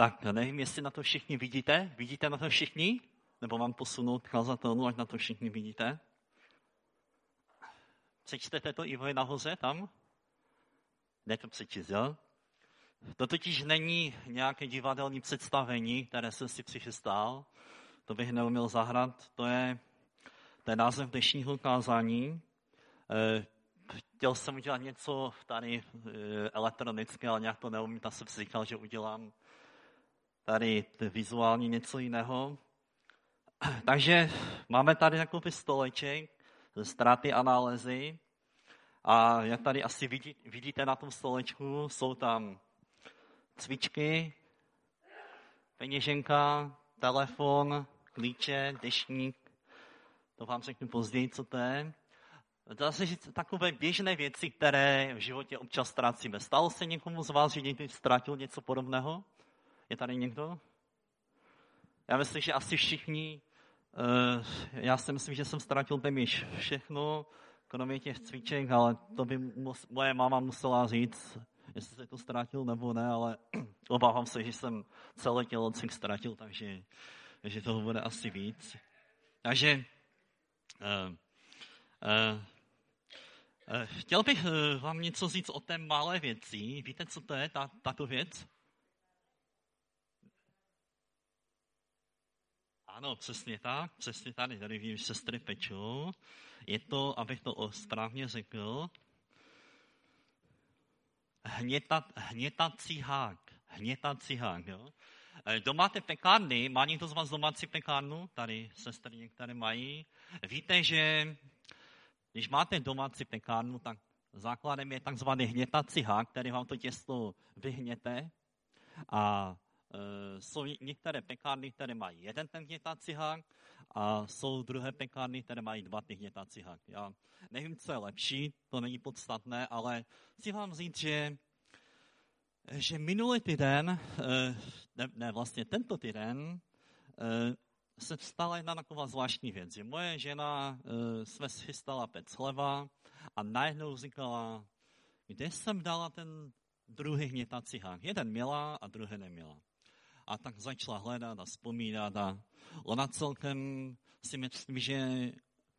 Tak nevím, jestli na to všichni vidíte. Vidíte na to všichni? Nebo mám posunout kazatelnu, ať na to všichni vidíte? Přečtete to i vy nahoře tam? Ne to přečíst, jo? To totiž není nějaké divadelní představení, které jsem si přichystal. To bych neuměl zahrát. To je, je název dnešního kázání. Eh, chtěl jsem udělat něco tady elektronické, ale nějak to neumím, tak jsem si říkal, že udělám tady vizuální něco jiného. Takže máme tady takový stoleček ze ztráty analýzy a jak tady asi vidí, vidíte na tom stolečku, jsou tam cvičky, peněženka, telefon, klíče, dešník. To vám řeknu později, co to je. Dá se říct takové běžné věci, které v životě občas ztrácíme. Stalo se někomu z vás, že někdy ztratil něco podobného? Je tady někdo? Já myslím, že asi všichni, uh, já si myslím, že jsem ztratil téměř všechno, kromě těch cviček, ale to by mus, moje máma musela říct, jestli se to ztratil nebo ne, ale obávám se, že jsem celé tělocvik ztratil, takže, takže toho bude asi víc. Takže uh, uh, uh, chtěl bych vám něco říct o té malé věci. Víte, co to je, ta, tato věc? Ano, přesně tak, přesně tady, tady vím, sestry pečou. Je to, abych to správně řekl, hnětat, hnětací hák. Hnětací hák, jo. E, doma máte pekárny, má někdo z vás domácí pekárnu? Tady sestry některé mají. Víte, že když máte domácí pekárnu, tak základem je takzvaný hnětací hák, který vám to těsto vyhněte a jsou některé pekárny, které mají jeden ten hák a jsou druhé pekárny, které mají dva ty hnětací hák. Já nevím, co je lepší, to není podstatné, ale chci vám říct, že, že minulý týden, eh, ne, ne vlastně tento týden, eh, se stala jedna taková zvláštní věc. Že moje žena jsme schystala pec chleba a najednou říkala, kde jsem dala ten druhý hnětací hák. Jeden měla a druhý neměla a tak začala hledat a vzpomínat a ona celkem si myslím, že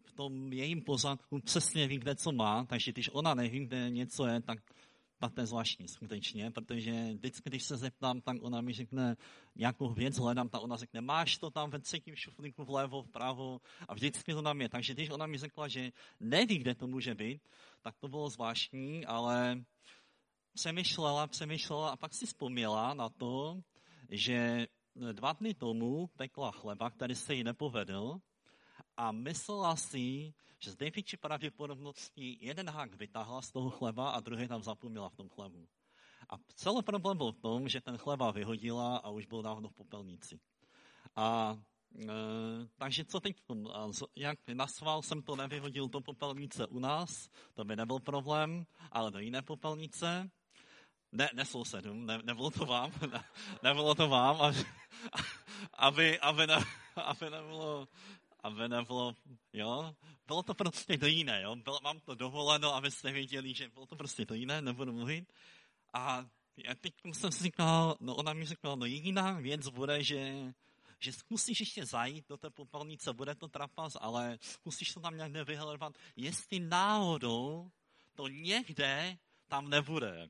v tom jejím pozadku přesně ví, kde co má, takže když ona neví, kde něco je, tak, tak to je zvláštní skutečně, protože vždycky, když se zeptám, tak ona mi řekne nějakou věc, hledám, tak ona řekne, máš to tam ve třetím šuflíku vlevo, vpravo a vždycky to tam je. Takže když ona mi řekla, že neví, kde to může být, tak to bylo zvláštní, ale přemýšlela, přemýšlela a pak si vzpomněla na to, že dva dny tomu pekla chleba, který se jí nepovedl a myslela si, že z největší pravděpodobností jeden hák vytáhla z toho chleba a druhý tam zapomněla v tom chlebu. A celý problém byl v tom, že ten chleba vyhodila a už byl dávno v popelnici. A e, takže co teď? Jak nasval jsem to nevyhodil do popelnice u nás, to by nebyl problém, ale do jiné popelnice. Ne, ne sousedům, ne, nebylo to vám, ne, nebylo to vám, aby, aby, aby, ne, aby nebylo, aby nebylo, jo, bylo to prostě to jiné, jo, bylo, mám to dovoleno, abyste věděli, že bylo to prostě to jiné, nebudu mluvit. A já teď jsem si říkal, no ona mi řekla, no jediná věc bude, že, že zkusíš ještě zajít do té popelnice, bude to trapas, ale zkusíš to tam nějak nevyhledat, jestli náhodou to někde tam nebude.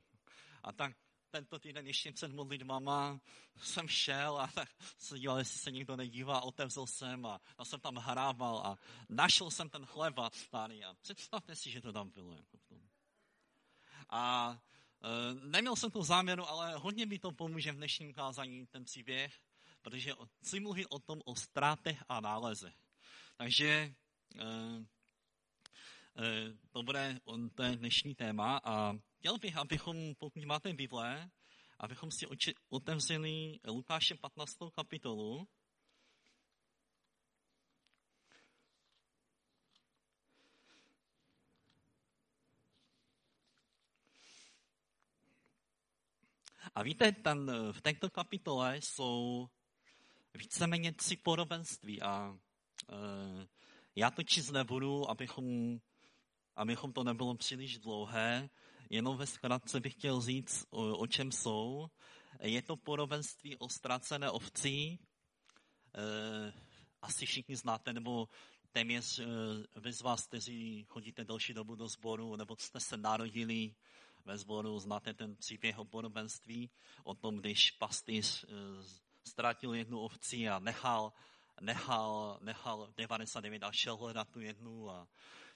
A tak tento týden ještě před modlitbama jsem šel a tak se díval, jestli se někdo nedívá, otevřel jsem a, a jsem tam hrával a našel jsem ten chleba starý a představte si, že to tam bylo. Jako v tom. A e, neměl jsem to záměru, ale hodně mi to pomůže v dnešním kázání ten příběh, protože chci mluvit o tom, o ztrátech a nálezech. Takže e, e, to bude to je dnešní téma a chtěl bych, abychom, pokud máte Bible, abychom si otevřeli Lukáše 15. kapitolu. A víte, ten, v této kapitole jsou víceméně tři podobenství a e, já to číst nebudu, abychom, abychom to nebylo příliš dlouhé, Jenom ve zkratce bych chtěl říct, o, čem jsou. je to podobenství o ztracené ovcí. Eh, asi všichni znáte, nebo téměř eh, vy z vás, kteří chodíte delší dobu do sboru, nebo jste se narodili ve sboru, znáte ten příběh o podobenství, o tom, když pastýř ztratil jednu ovci a nechal, nechal, nechal 99 a šel hledat tu jednu a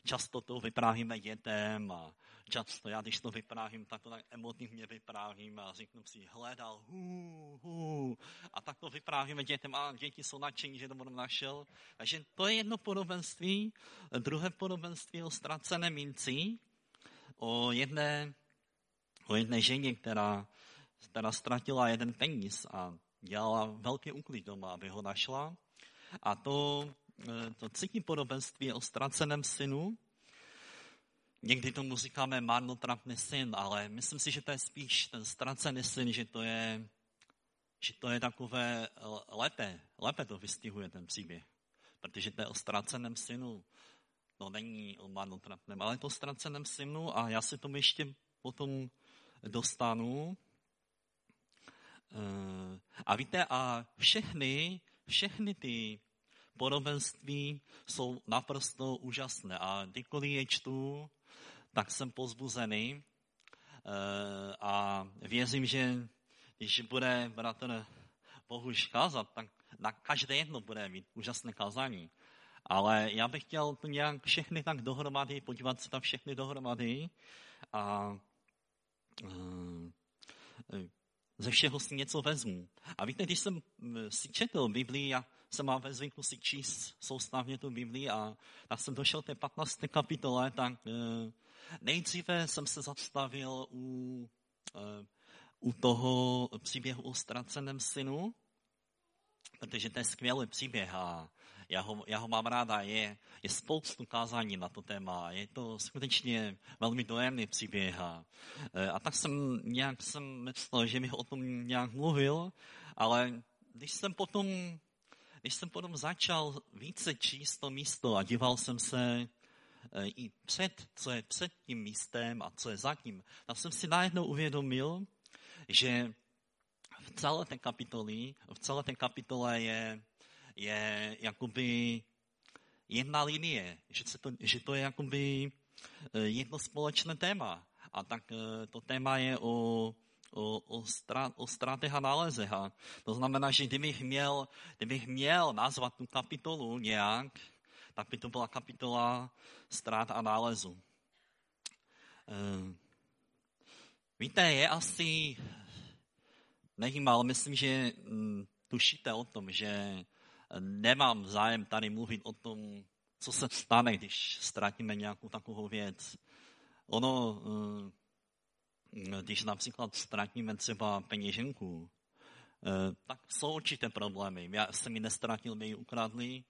často to vyprávíme dětem a často já, když to vyprávím, tak to tak emotivně vyprávím a řeknu si, hledal, hu, hu. A tak to vyprávíme dětem a děti jsou nadšení, že to budu našel. Takže to je jedno podobenství. Druhé podobenství o ztracené minci, o jedné, o jedné ženě, která, která ztratila jeden peníz a dělala velký úklid doma, aby ho našla. A to, to třetí podobenství je o ztraceném synu. Někdy tomu říkáme marnotratný syn, ale myslím si, že to je spíš ten ztracený syn, že to je, že to je takové lépe, lépe to vystihuje ten příběh. Protože to je o ztraceném synu, to není o marnotratném, ale to o ztraceném synu a já si tomu ještě potom dostanu. E, a víte, a všechny, všechny ty podobenství jsou naprosto úžasné. A kdykoliv je čtu, tak jsem pozbuzený eh, a věřím, že když bude bratr Bohuž kázat, tak na každé jedno bude mít úžasné kázání. Ale já bych chtěl to nějak všechny tak dohromady, podívat se tam všechny dohromady a eh, ze všeho si něco vezmu. A víte, když jsem eh, si četl Biblii, já mám ve zvyku si číst soustavně tu Biblii a tak jsem došel té 15. kapitole, tak eh, nejdříve jsem se zastavil u, eh, u toho příběhu o ztraceném synu, protože to je skvělý příběh a já ho, já ho mám ráda. Je, je spoustu kázání na to téma. Je to skutečně velmi dojemný příběh. A, eh, a tak jsem nějak jsem myslel, že mi o tom nějak mluvil, ale když jsem potom když jsem potom začal více číst to místo a díval jsem se e, i před, co je před tím místem a co je za tím, tak jsem si najednou uvědomil, že v celé té kapitole, v celé té kapitole je, je jakoby jedna linie, že, se to, že to je jakoby e, jedno společné téma. A tak e, to téma je o o, o, strát, o ztrátech a nálezech. A to znamená, že kdybych měl, kdybych měl nazvat tu kapitolu nějak, tak by to byla kapitola ztrát a nálezu. E, víte, je asi, nevím, ale myslím, že mm, tušíte o tom, že nemám zájem tady mluvit o tom, co se stane, když ztratíme nějakou takovou věc. Ono, e, když například ztratíme třeba peněženku, eh, tak jsou určité problémy. Já jsem ji nestratil, my ji ukradli.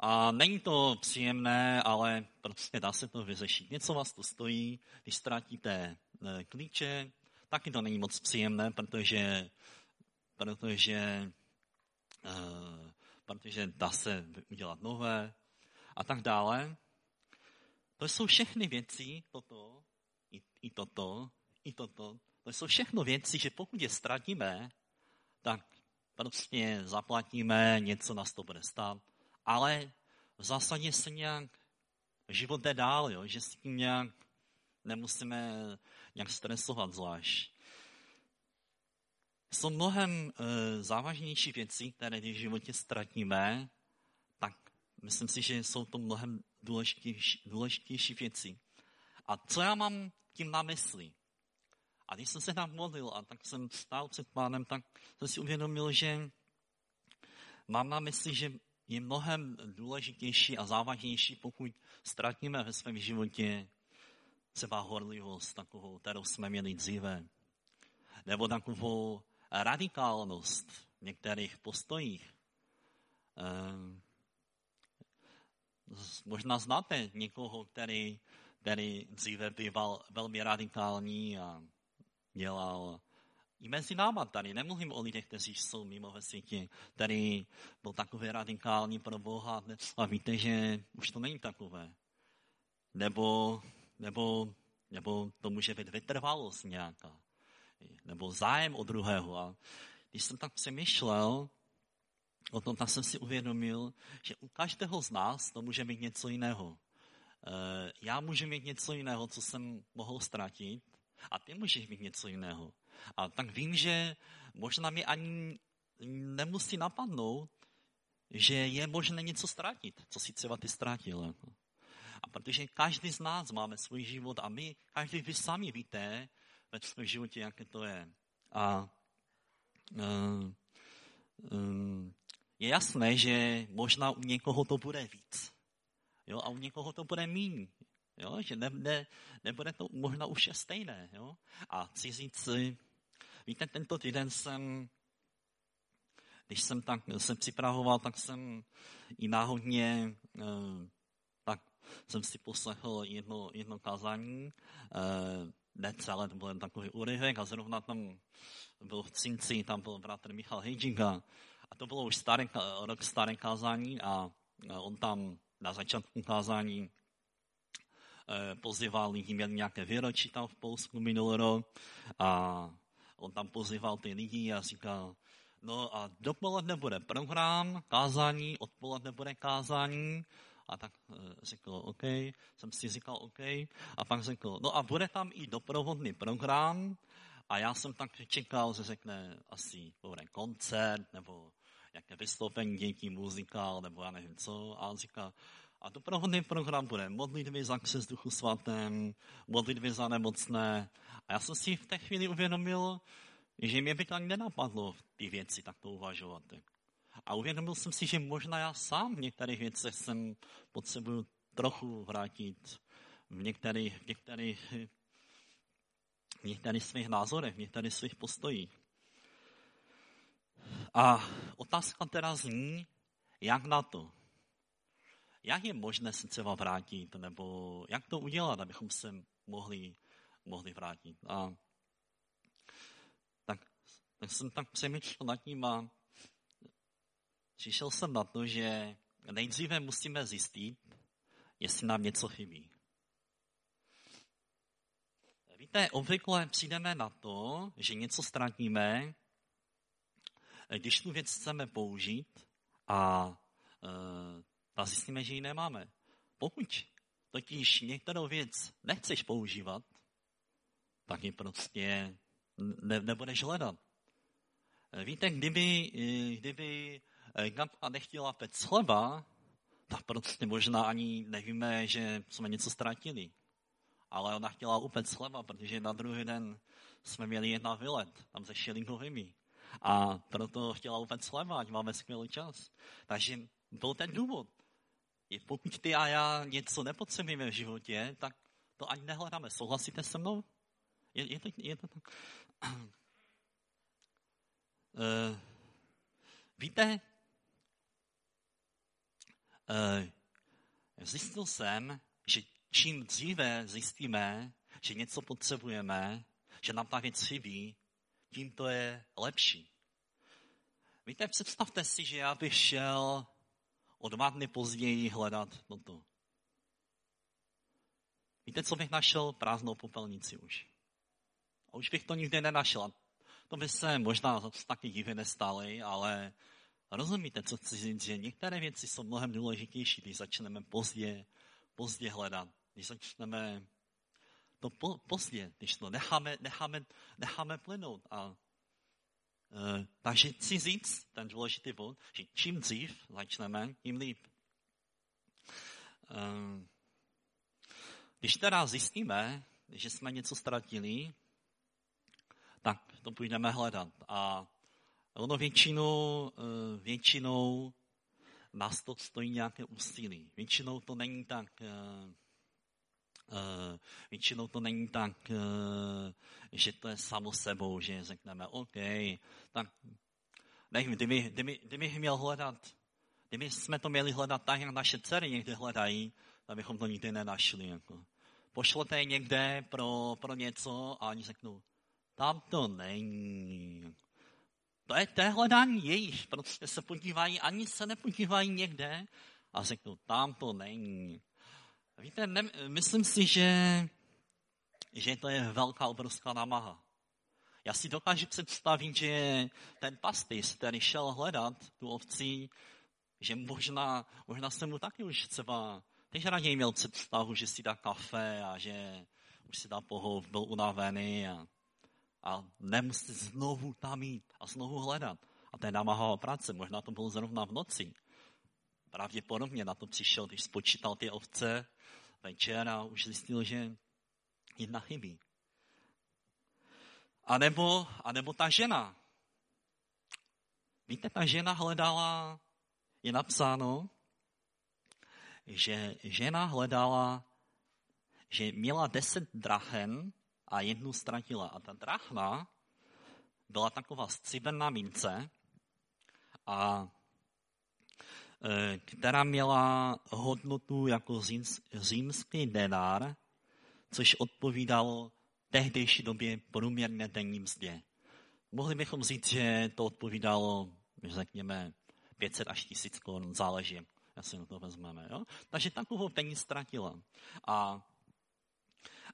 A není to příjemné, ale prostě dá se to vyřešit. Něco vás to stojí, když ztratíte eh, klíče, taky to není moc příjemné, protože, protože, uh, protože dá se udělat nové a tak dále. To jsou všechny věci, toto i, i toto, i toto. To jsou všechno věci, že pokud je ztratíme, tak prostě zaplatíme, něco nás to bude stát. Ale v zásadě se nějak život jde dál, jo? že s tím nějak nemusíme nějak stresovat zvlášť. Jsou mnohem e, závažnější věci, které v životě ztratíme, tak myslím si, že jsou to mnohem důležitější, důležitější věci. A co já mám tím na mysli? A když jsem se tam modlil a tak jsem stál před pánem, tak jsem si uvědomil, že mám na mysli, že je mnohem důležitější a závažnější, pokud ztratíme ve svém životě třeba horlivost, takovou, kterou jsme měli dříve, nebo takovou radikálnost v některých postojích. Ehm, možná znáte někoho, který, který dříve býval velmi radikální a dělal i mezi náma tady. Nemluvím o lidech, kteří jsou mimo ve světě. Tady byl takový radikální pro Boha a víte, že už to není takové. Nebo, nebo, nebo to může být vytrvalost nějaká. nebo zájem o druhého. A když jsem tak přemýšlel o tom, tak jsem si uvědomil, že u každého z nás to může být něco jiného. Eh, já můžu mít něco jiného, co jsem mohl ztratit, a ty můžeš mít něco jiného. A tak vím, že možná mi ani nemusí napadnout, že je možné něco ztratit, co si třeba ty ztratil. A protože každý z nás máme svůj život a my, každý vy sami víte ve svém životě, jaké to je. A uh, um, je jasné, že možná u někoho to bude víc. Jo, a u někoho to bude méně. Jo, že ne, ne, nebude to možná už je stejné. Jo? A říct, víte, tento týden jsem, když jsem tak se připravoval, tak jsem i náhodně, eh, tak jsem si poslechl jedno, jedno kázání, eh, ne celé, to byl jen takový úryvek a zrovna tam byl v Cinci, tam byl bratr Michal Hejdžinga a to bylo už staré, rok staré kázání a on tam na začátku kázání Eh, pozýval lidi, měl nějaké výročí tam v Polsku minulý rok a on tam pozýval ty lidi a říkal, no a dopoledne bude program, kázání, odpoledne bude kázání, a tak uh, řekl, OK, jsem si říkal, OK. A pak řekl, no a bude tam i doprovodný program. A já jsem tak čekal, že řekne asi bude koncert, nebo nějaké vystoupení dětí, muzikál, nebo já nevím co. A on říká, a doprovodný program bude modlitby za křes duchu svatém, modlitby za nemocné. A já jsem si v té chvíli uvědomil, že mě by to ani nenapadlo ty věci takto uvažovat. A uvědomil jsem si, že možná já sám v některých věcech jsem potřebuju trochu vrátit v některých, v některých, v některých svých názorech, v některých svých postojích. A otázka teda zní, jak na to? Jak je možné se třeba vrátit, nebo jak to udělat, abychom se mohli, mohli vrátit. A tak, tak jsem tak přemýšlel nad tím a přišel jsem na to, že nejdříve musíme zjistit, jestli nám něco chybí. Víte, obvykle přijdeme na to, že něco ztratíme, když tu věc chceme použít a e, a zjistíme, že ji nemáme. Pokud totiž některou věc nechceš používat, tak ji prostě ne, nebudeš hledat. Víte, kdyby, kdyby Gabka nechtěla pec chleba, tak prostě možná ani nevíme, že jsme něco ztratili. Ale ona chtěla upec chleba, protože na druhý den jsme měli jedna vylet, tam se šilingovými. A proto chtěla upec chleba, ať máme skvělý čas. Takže byl ten důvod pokud ty a já něco nepotřebujeme v životě, tak to ani nehledáme. Souhlasíte se mnou? Je, je, to, je to tak? Uh, víte, uh, zjistil jsem, že čím dříve zjistíme, že něco potřebujeme, že nám ta věc chybí, tím to je lepší. Víte, představte si, že já bych šel o dva dny později hledat toto. Víte, co bych našel? Prázdnou popelnici už. A už bych to nikdy nenašel. To by se možná taky divy nestály, ale rozumíte, co chci říct, že některé věci jsou mnohem důležitější, když začneme pozdě, pozdě hledat. Když začneme to po, pozdě, když to necháme, necháme, necháme plynout a takže chci říct ten důležitý bod, že čím dřív začneme, tím líp. Uh, když teda zjistíme, že jsme něco ztratili, tak to půjdeme hledat. A ono většinou, uh, většinou nás to stojí nějaké úsilí. Většinou to není tak většinou to není tak, uh, že to je samo sebou, že řekneme, OK, tak nevím, kdyby, kdyby, kdyby měl hledat, kdyby jsme to měli hledat tak, jak naše dcery někdy hledají, tak bychom to nikdy nenašli. Jako. Pošlete je někde pro, pro něco a oni řeknou, tam to není. To je, je hledání jejich, protože se podívají, ani se nepodívají někde a řeknou, tam to není. Víte, ne, myslím si, že, že to je velká obrovská námaha. Já si dokážu představit, že ten pastýř, který šel hledat tu ovci, že možná, možná se mu taky už třeba, teď raději měl představu, že si dá kafe a že už si dá pohov, byl unavený a, a nemusí znovu tam jít a znovu hledat. A to je namáhavá práce, možná to bylo zrovna v noci. Pravděpodobně na to přišel, když spočítal ty ovce večer a už zjistil, že jedna chybí. A nebo, a nebo ta žena. Víte, ta žena hledala, je napsáno, že žena hledala, že měla deset drachen a jednu ztratila. A ta drachna byla taková stříbrná mince, a která měla hodnotu jako římský denár, což odpovídalo tehdejší době průměrné denní mzdě. Mohli bychom říct, že to odpovídalo, řekněme, 500 až 1000 korun, záleží, jak si na to vezmeme. Jo? Takže takovou peníz ztratila. A,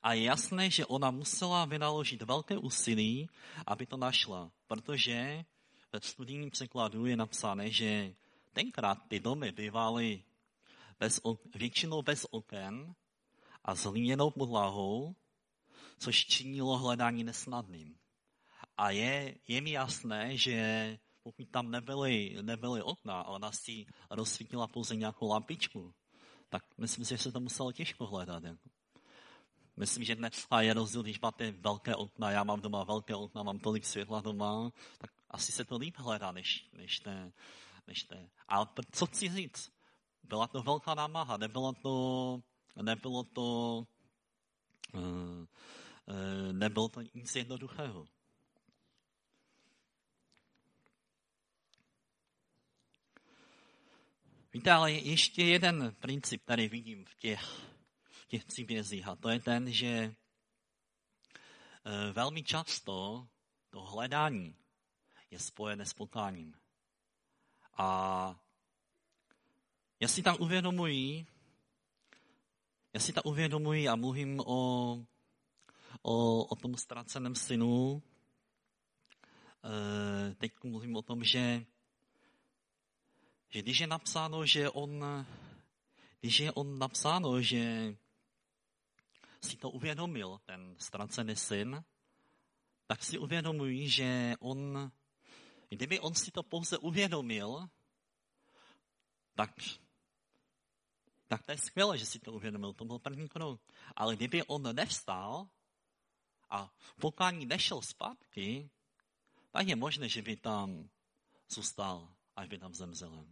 a je jasné, že ona musela vynaložit velké úsilí, aby to našla, protože ve studijním překladu je napsané, že tenkrát ty domy bývaly bez, většinou bez oken a s hlíněnou podlahou, což činilo hledání nesnadným. A je, je mi jasné, že pokud tam nebyly, nebyly okna, ale ona si rozsvítila pouze nějakou lampičku, tak myslím si, že se to muselo těžko hledat. Jako. Myslím, že dnes je rozdíl, když máte velké okna, já mám doma velké okna, mám tolik světla doma, tak asi se to líp hledá, než, než, te, než te. Ale co chci říct? Byla to velká námaha, nebylo to, nebylo to, uh, uh, nebylo to nic jednoduchého. Víte, ale ještě jeden princip tady vidím v těch, v těch příbězích a to je ten, že velmi často to hledání je spojené s pokáním. A já si tam uvědomuji, já si tam uvědomuji a mluvím o, o, o tom ztraceném synu. E, teď mluvím o tom, že, že když je napsáno, že on, když je on napsáno, že si to uvědomil, ten ztracený syn, tak si uvědomuji, že on Kdyby on si to pouze uvědomil, tak, tak to je skvělé, že si to uvědomil, to byl první krok. Ale kdyby on nevstal a pokání nešel zpátky, tak je možné, že by tam zůstal, až by tam zemřel.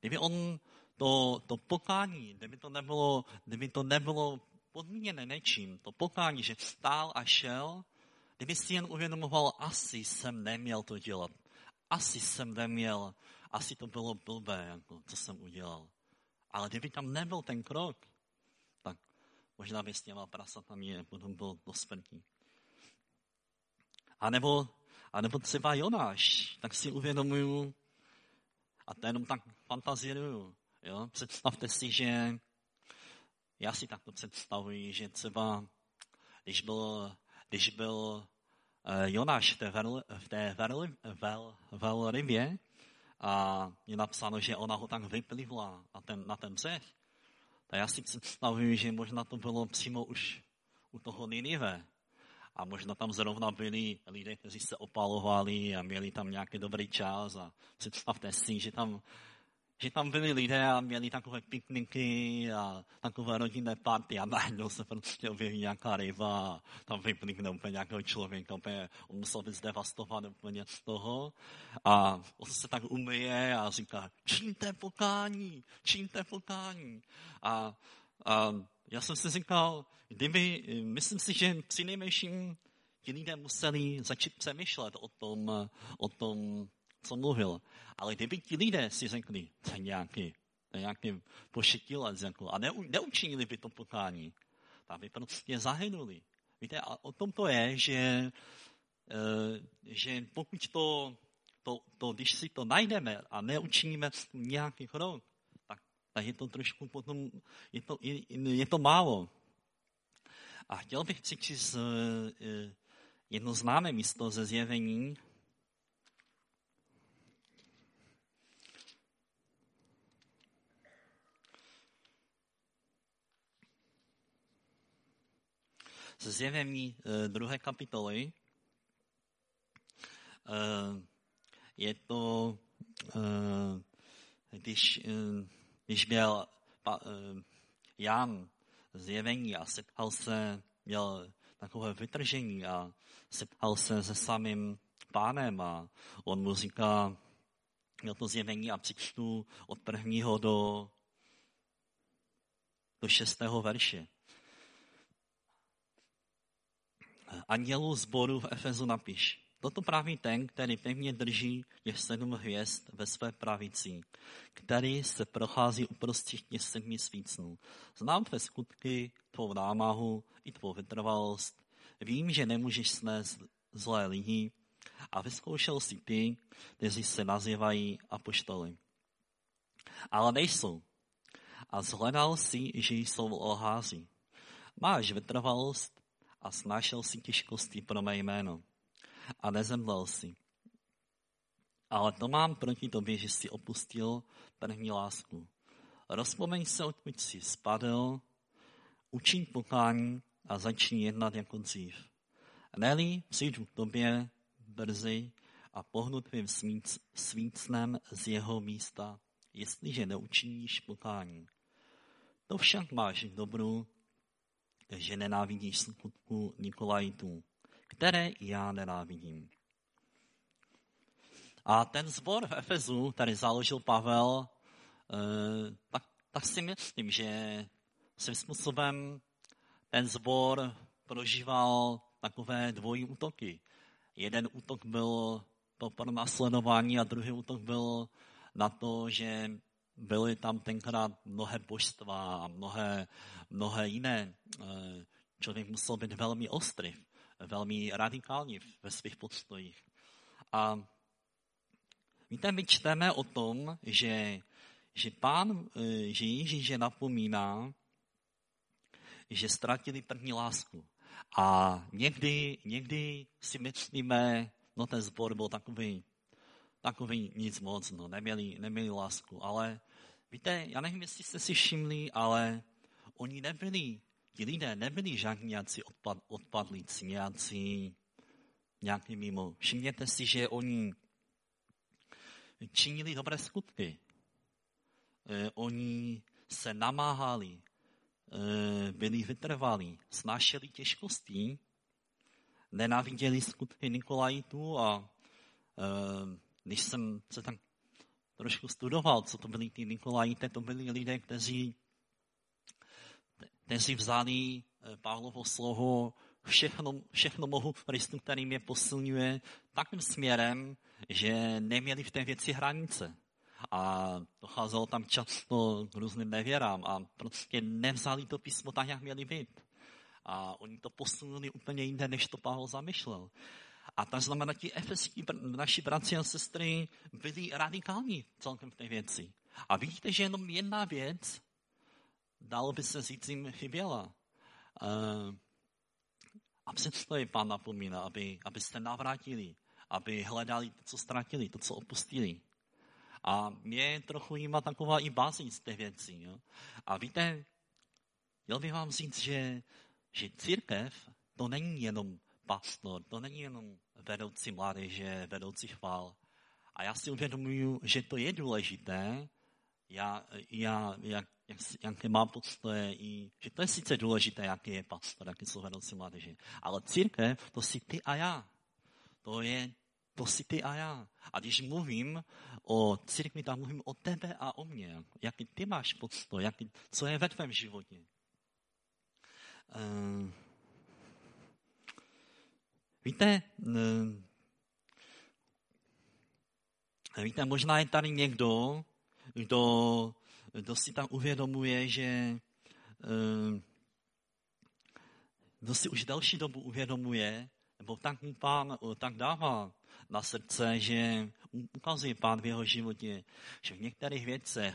Kdyby on to, to pokání, kdyby to nebylo, kdyby to nebylo podmíněné nečím, to pokání, že stál a šel, Kdyby si jen uvědomoval, asi jsem neměl to dělat. Asi jsem neměl, asi to bylo blbé, jako, co jsem udělal. Ale kdyby tam nebyl ten krok, tak možná by s těma prasatami je potom byl do smrti. A nebo, a nebo třeba Jonáš, tak si uvědomuju, a to jenom tak fantazíruju, jo? Představte si, že já si takto představuji, že třeba, když byl když byl eh, Jonáš v té, vel, v té vel, vel, velrybě a je napsáno, že ona ho tak vyplivla na ten, na ten břeh, tak já si představuji, že možná to bylo přímo už u toho Ninive. A možná tam zrovna byli lidé, kteří se opalovali a měli tam nějaký dobrý čas a představte si, že tam že tam byli lidé a měli takové pikniky a takové rodinné party a najednou se prostě objeví nějaká ryba a tam vypnikne úplně nějakého člověka, úplně, on musel být zdevastovat úplně z toho a on se tak umyje a říká, čiňte pokání, čiňte pokání. A, a já jsem si říkal, kdyby, myslím si, že při nejmenším ti lidé museli začít přemýšlet o tom, o tom co mluvil. Ale kdyby ti lidé si řekli, to je nějaký, to je nějaký pošetilec, jako, a ne, neučinili by to pokání, tak by prostě zahynuli. Víte, a o tom to je, že, uh, že pokud to, to, to, když si to najdeme a neučiníme nějaký krok, tak, tak je to trošku potom, je to, je, je to málo. A chtěl bych přečíst uh, jedno známé místo ze zjevení, ze zjevení eh, druhé kapitoly. Eh, je to, eh, když, když byl Jan zjevení a setkal se, měl takové vytržení a setkal se se samým pánem a on mu říká, měl to zjevení a přečtu od prvního do, do šestého verše. Andělu zboru v Efezu napiš. Toto praví ten, který pevně drží těch sedm hvězd ve své pravici, který se prochází uprostřed těch sedmi svícnů. Znám tvé skutky, tvou námahu i tvou vytrvalost. Vím, že nemůžeš snést zlé lidi a vyzkoušel si ty, kteří se nazývají apoštoly. Ale nejsou. A zhledal si, že jsou lháři. Máš vytrvalost a snášel si těžkosti pro mé jméno a nezemlel si. Ale to mám proti tobě, že jsi opustil první lásku. Rozpomeň se, odkud jsi spadl, učiň pokání a začni jednat jako dřív. Neli přijdu k tobě brzy a pohnu tvým svíc, svícnem z jeho místa, jestliže neučiníš pokání. To však máš v dobru že nenávidíš skutku Nikolajitů, které já nenávidím. A ten zbor v Efezu tady založil Pavel, eh, tak, tak si myslím, že svým způsobem ten zbor prožíval takové dvojí útoky. Jeden útok byl to pro následování a druhý útok byl na to, že byly tam tenkrát mnohé božstva a mnohé, mnohé jiné. Eh, člověk musel být velmi ostrý, velmi radikální ve svých postojích. A víte, my čteme o tom, že, že pán, eh, že Ježíš je napomíná, že ztratili první lásku. A někdy, někdy si myslíme, no ten zbor byl takový, takový nic moc, no, neměli, neměli lásku, ale Víte, já nevím, jestli jste si všimli, ale oni nebyli, ti lidé nebyli žádní odpad, odpadlíci, nějací nějaký mimo. Všimněte si, že oni činili dobré skutky. E, oni se namáhali, e, byli vytrvalí, snášeli těžkosti, nenáviděli skutky Nikolajitů a e, když jsem se tak trošku studoval, co to byli ty Nikolajité, to byli lidé, kteří, kteří vzali eh, Pavlovo slovo všechno, všechno mohu Kristu, který mě posilňuje takým směrem, že neměli v té věci hranice. A docházelo tam často k různým nevěrám a prostě nevzali to písmo tak, jak měli být. A oni to posunuli úplně jinde, než to Pavel zamýšlel. A to znamená, ti efeský, naši bratři a sestry byli radikální celkem v té věci. A vidíte, že jenom jedna věc, dalo by se říct, jim chyběla. Uh, a přesto je pán napomíná, aby, abyste navrátili, aby hledali to, co ztratili, to, co opustili. A mě trochu jíma taková i bází z té věci. Jo? A víte, chtěl bych vám říct, že, že církev to není jenom pastor, to není jenom vedoucí mládeže, vedoucí chvál. A já si uvědomuji, že to je důležité, já, já, jak, jak, jaké mám postoje, i, že to je sice důležité, jaký je pastor, jaký jsou vedoucí mládeže. Ale církev, to si ty a já. To je, to si ty a já. A když mluvím o církvi, tak mluvím o tebe a o mně. Jaký ty máš postoj, jaký, co je ve tvém životě. Uh, Víte, víte, možná je tady někdo, kdo, kdo si tam uvědomuje, že kdo si už další dobu uvědomuje, nebo tak mu pán tak dává na srdce, že ukazuje pán v jeho životě, že v některých věcech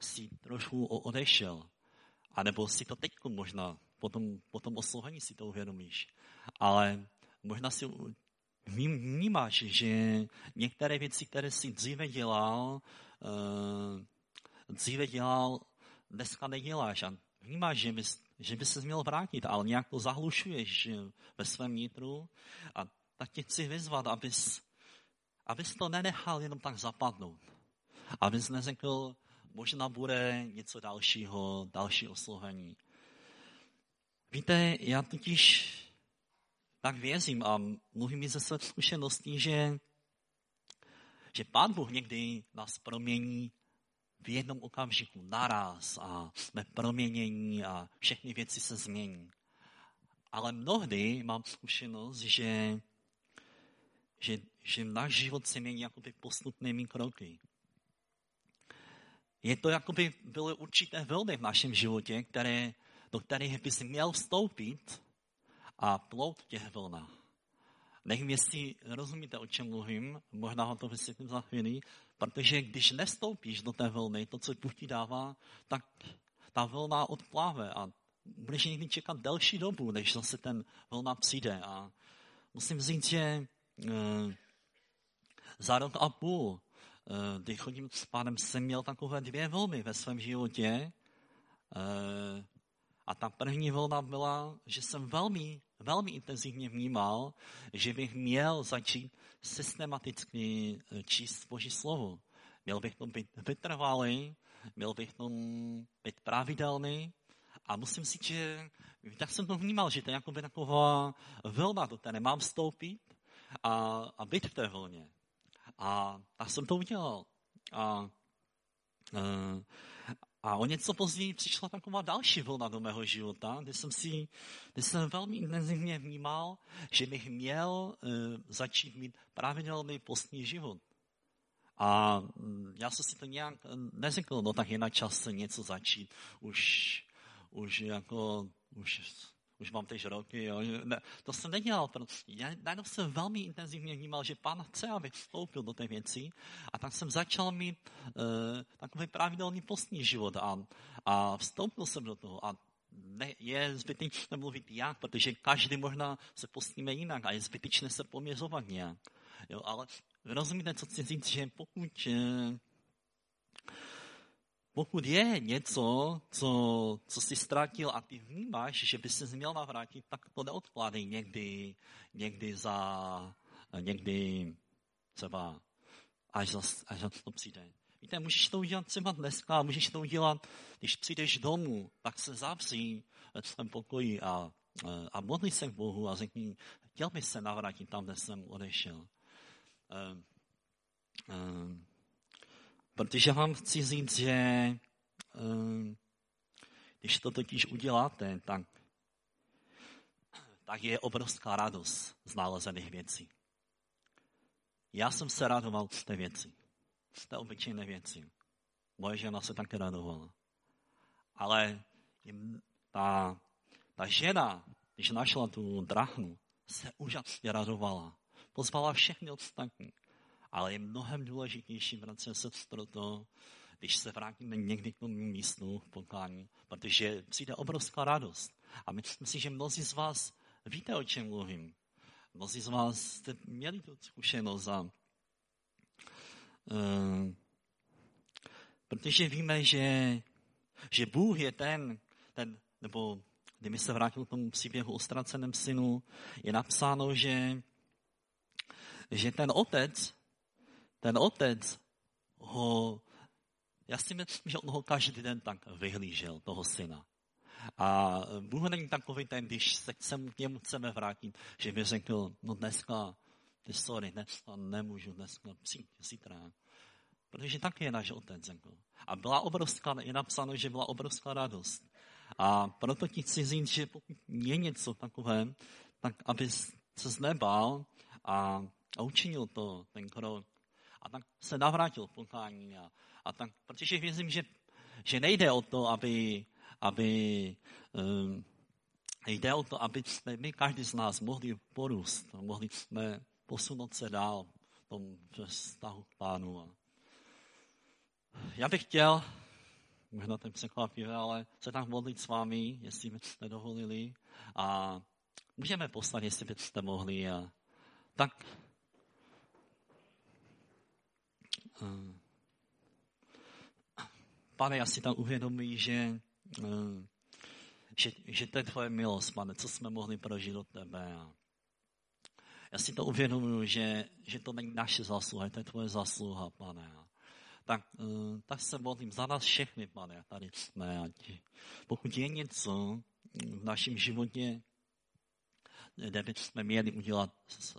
si trošku odešel. A nebo si to teď možná, potom, potom oslouhaní si to uvědomíš. Ale možná si vnímáš, že některé věci, které jsi dříve dělal, uh, dříve dělal, dneska neděláš a vnímáš, že bys, že bys se měl vrátit, ale nějak to zahlušuješ ve svém nitru a tak tě chci vyzvat, abys, abys to nenechal jenom tak zapadnout. Abys neřekl, možná bude něco dalšího, další oslovení. Víte, já totiž tak věřím a mluvím mi ze své zkušeností, že, že Pán Bůh někdy nás promění v jednom okamžiku, naraz a jsme proměnění a všechny věci se změní. Ale mnohdy mám zkušenost, že, že, že náš život se mění jakoby postupnými kroky. Je to, jako by byly určité vlny v našem životě, které, do kterých bys měl vstoupit a plout těch vlnách. Nevím, jestli rozumíte, o čem mluvím, možná ho to vysvětlím za chvíli, protože když nestoupíš do té vlny, to, co Bůh ti dává, tak ta vlna odpláve a budeš někdy čekat delší dobu, než zase ten vlna přijde. A musím říct, že uh, za rok a půl, uh, kdy chodím s pánem, jsem měl takové dvě vlny ve svém životě. Uh, a ta první vlna byla, že jsem velmi velmi intenzivně vnímal, že bych měl začít systematicky eh, číst Boží slovo. Měl bych to být vytrvalý, měl bych to být pravidelný a musím si, že tak jsem to vnímal, že to je jako by taková vlna, do které mám vstoupit a, a být v té vlně. A tak jsem to udělal. A, uh, a o něco později přišla taková další vlna do mého života, kdy jsem si, kdy jsem velmi intenzivně vnímal, že bych měl uh, začít mít pravidelný postní život. A um, já jsem si to nějak eh, neřekl, no tak je na čas něco začít. Už, už jako, už už mám teď roky, jo. Ne, to jsem nedělal, já najednou jsem velmi intenzivně vnímal, že pán chce, aby vstoupil do té věci a tak jsem začal mít uh, takový pravidelný postní život a, a vstoupil jsem do toho a ne, je zbytečné mluvit jak, protože každý možná se postíme jinak a je zbytečné se poměřovat nějak. Jo, ale rozumíte, co chci říct, že pokud uh, pokud je něco, co, co jsi ztratil a ty vnímáš, že by se měl navrátit, tak to neodkládej někdy, někdy za, někdy třeba až za, až za to přijde. Víte, můžeš to udělat třeba dneska, můžeš to udělat, když přijdeš domů, tak se zavří v svém pokoji a, a modli se k Bohu a řekni, chtěl bych se navrátit tam, kde jsem odešel. Um, um, Protože vám chci říct, že um, když to totiž uděláte, tak, tak je obrovská radost z nalezených věcí. Já jsem se radoval z té věci. Z té obyčejné věci. Moje žena se také radovala. Ale ta, ta žena, když našla tu drachnu, se úžasně radovala. Pozvala všechny ostatní ale je mnohem důležitější, bratře a sestro, to, když se vrátíme někdy k tomu místu v pokání, protože přijde obrovská radost. A myslím si, že mnozí z vás víte, o čem mluvím. Mnozí z vás jste měli tu zkušenost a uh, protože víme, že, že Bůh je ten, ten, nebo kdyby se vrátil k tomu příběhu o ztraceném synu, je napsáno, že, že ten otec ten otec ho, já si myslím, že on ho každý den tak vyhlížel, toho syna. A Bůh není takový ten, když se k němu chceme vrátit, že by řekl, no dneska, ty sorry, dneska nemůžu, dneska přijít, zítra. Protože tak je náš otec řekl. A byla obrovská, je napsáno, že byla obrovská radost. A proto ti chci říct, že pokud je něco takové, tak aby se nebál a, a učinil to, ten krok, a tak se navrátil pokání. A, a tak, protože věřím, že, že nejde o to, aby, aby um, jde o to, aby jsme my, každý z nás, mohli porůst, mohli jsme posunout se dál v tom vztahu k pánu. Já bych chtěl, možná to překvapivé, ale se tak modlit s vámi, jestli byste dovolili. A můžeme poslat, jestli byste mohli. A, tak uh, pane, já si tam uvědomuji, že, uh, že, že to je tvoje milost, pane, co jsme mohli prožít od tebe. Já si to uvědomuji, že, že to není naše zásluha, to je tvoje zásluha, pane. Tak, uh, tak se modlím za nás všechny, pane, tady jsme. Pokud je něco v našem životě, kde bychom měli udělat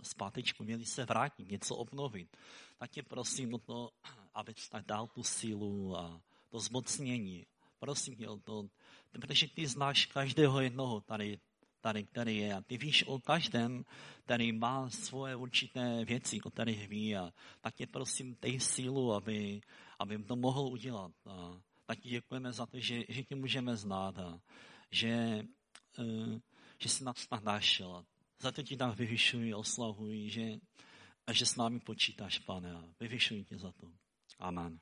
zpátečku, měli se vrátit, něco obnovit, tak tě prosím o to, aby tak dal tu sílu a to zmocnění. Prosím tě o to, protože ty znáš každého jednoho tady, tady, který je. A ty víš o každém, který má svoje určité věci, o kterých ví. A tak tě prosím, dej sílu, aby, aby to mohl udělat. A tak ti děkujeme za to, že, že tě můžeme znát a že, uh, že jsi nás našel. Za to ti tak vyvyšuji, oslavuji, že, a že s námi počítáš, pane, vyvyšuji tě za to. Amen.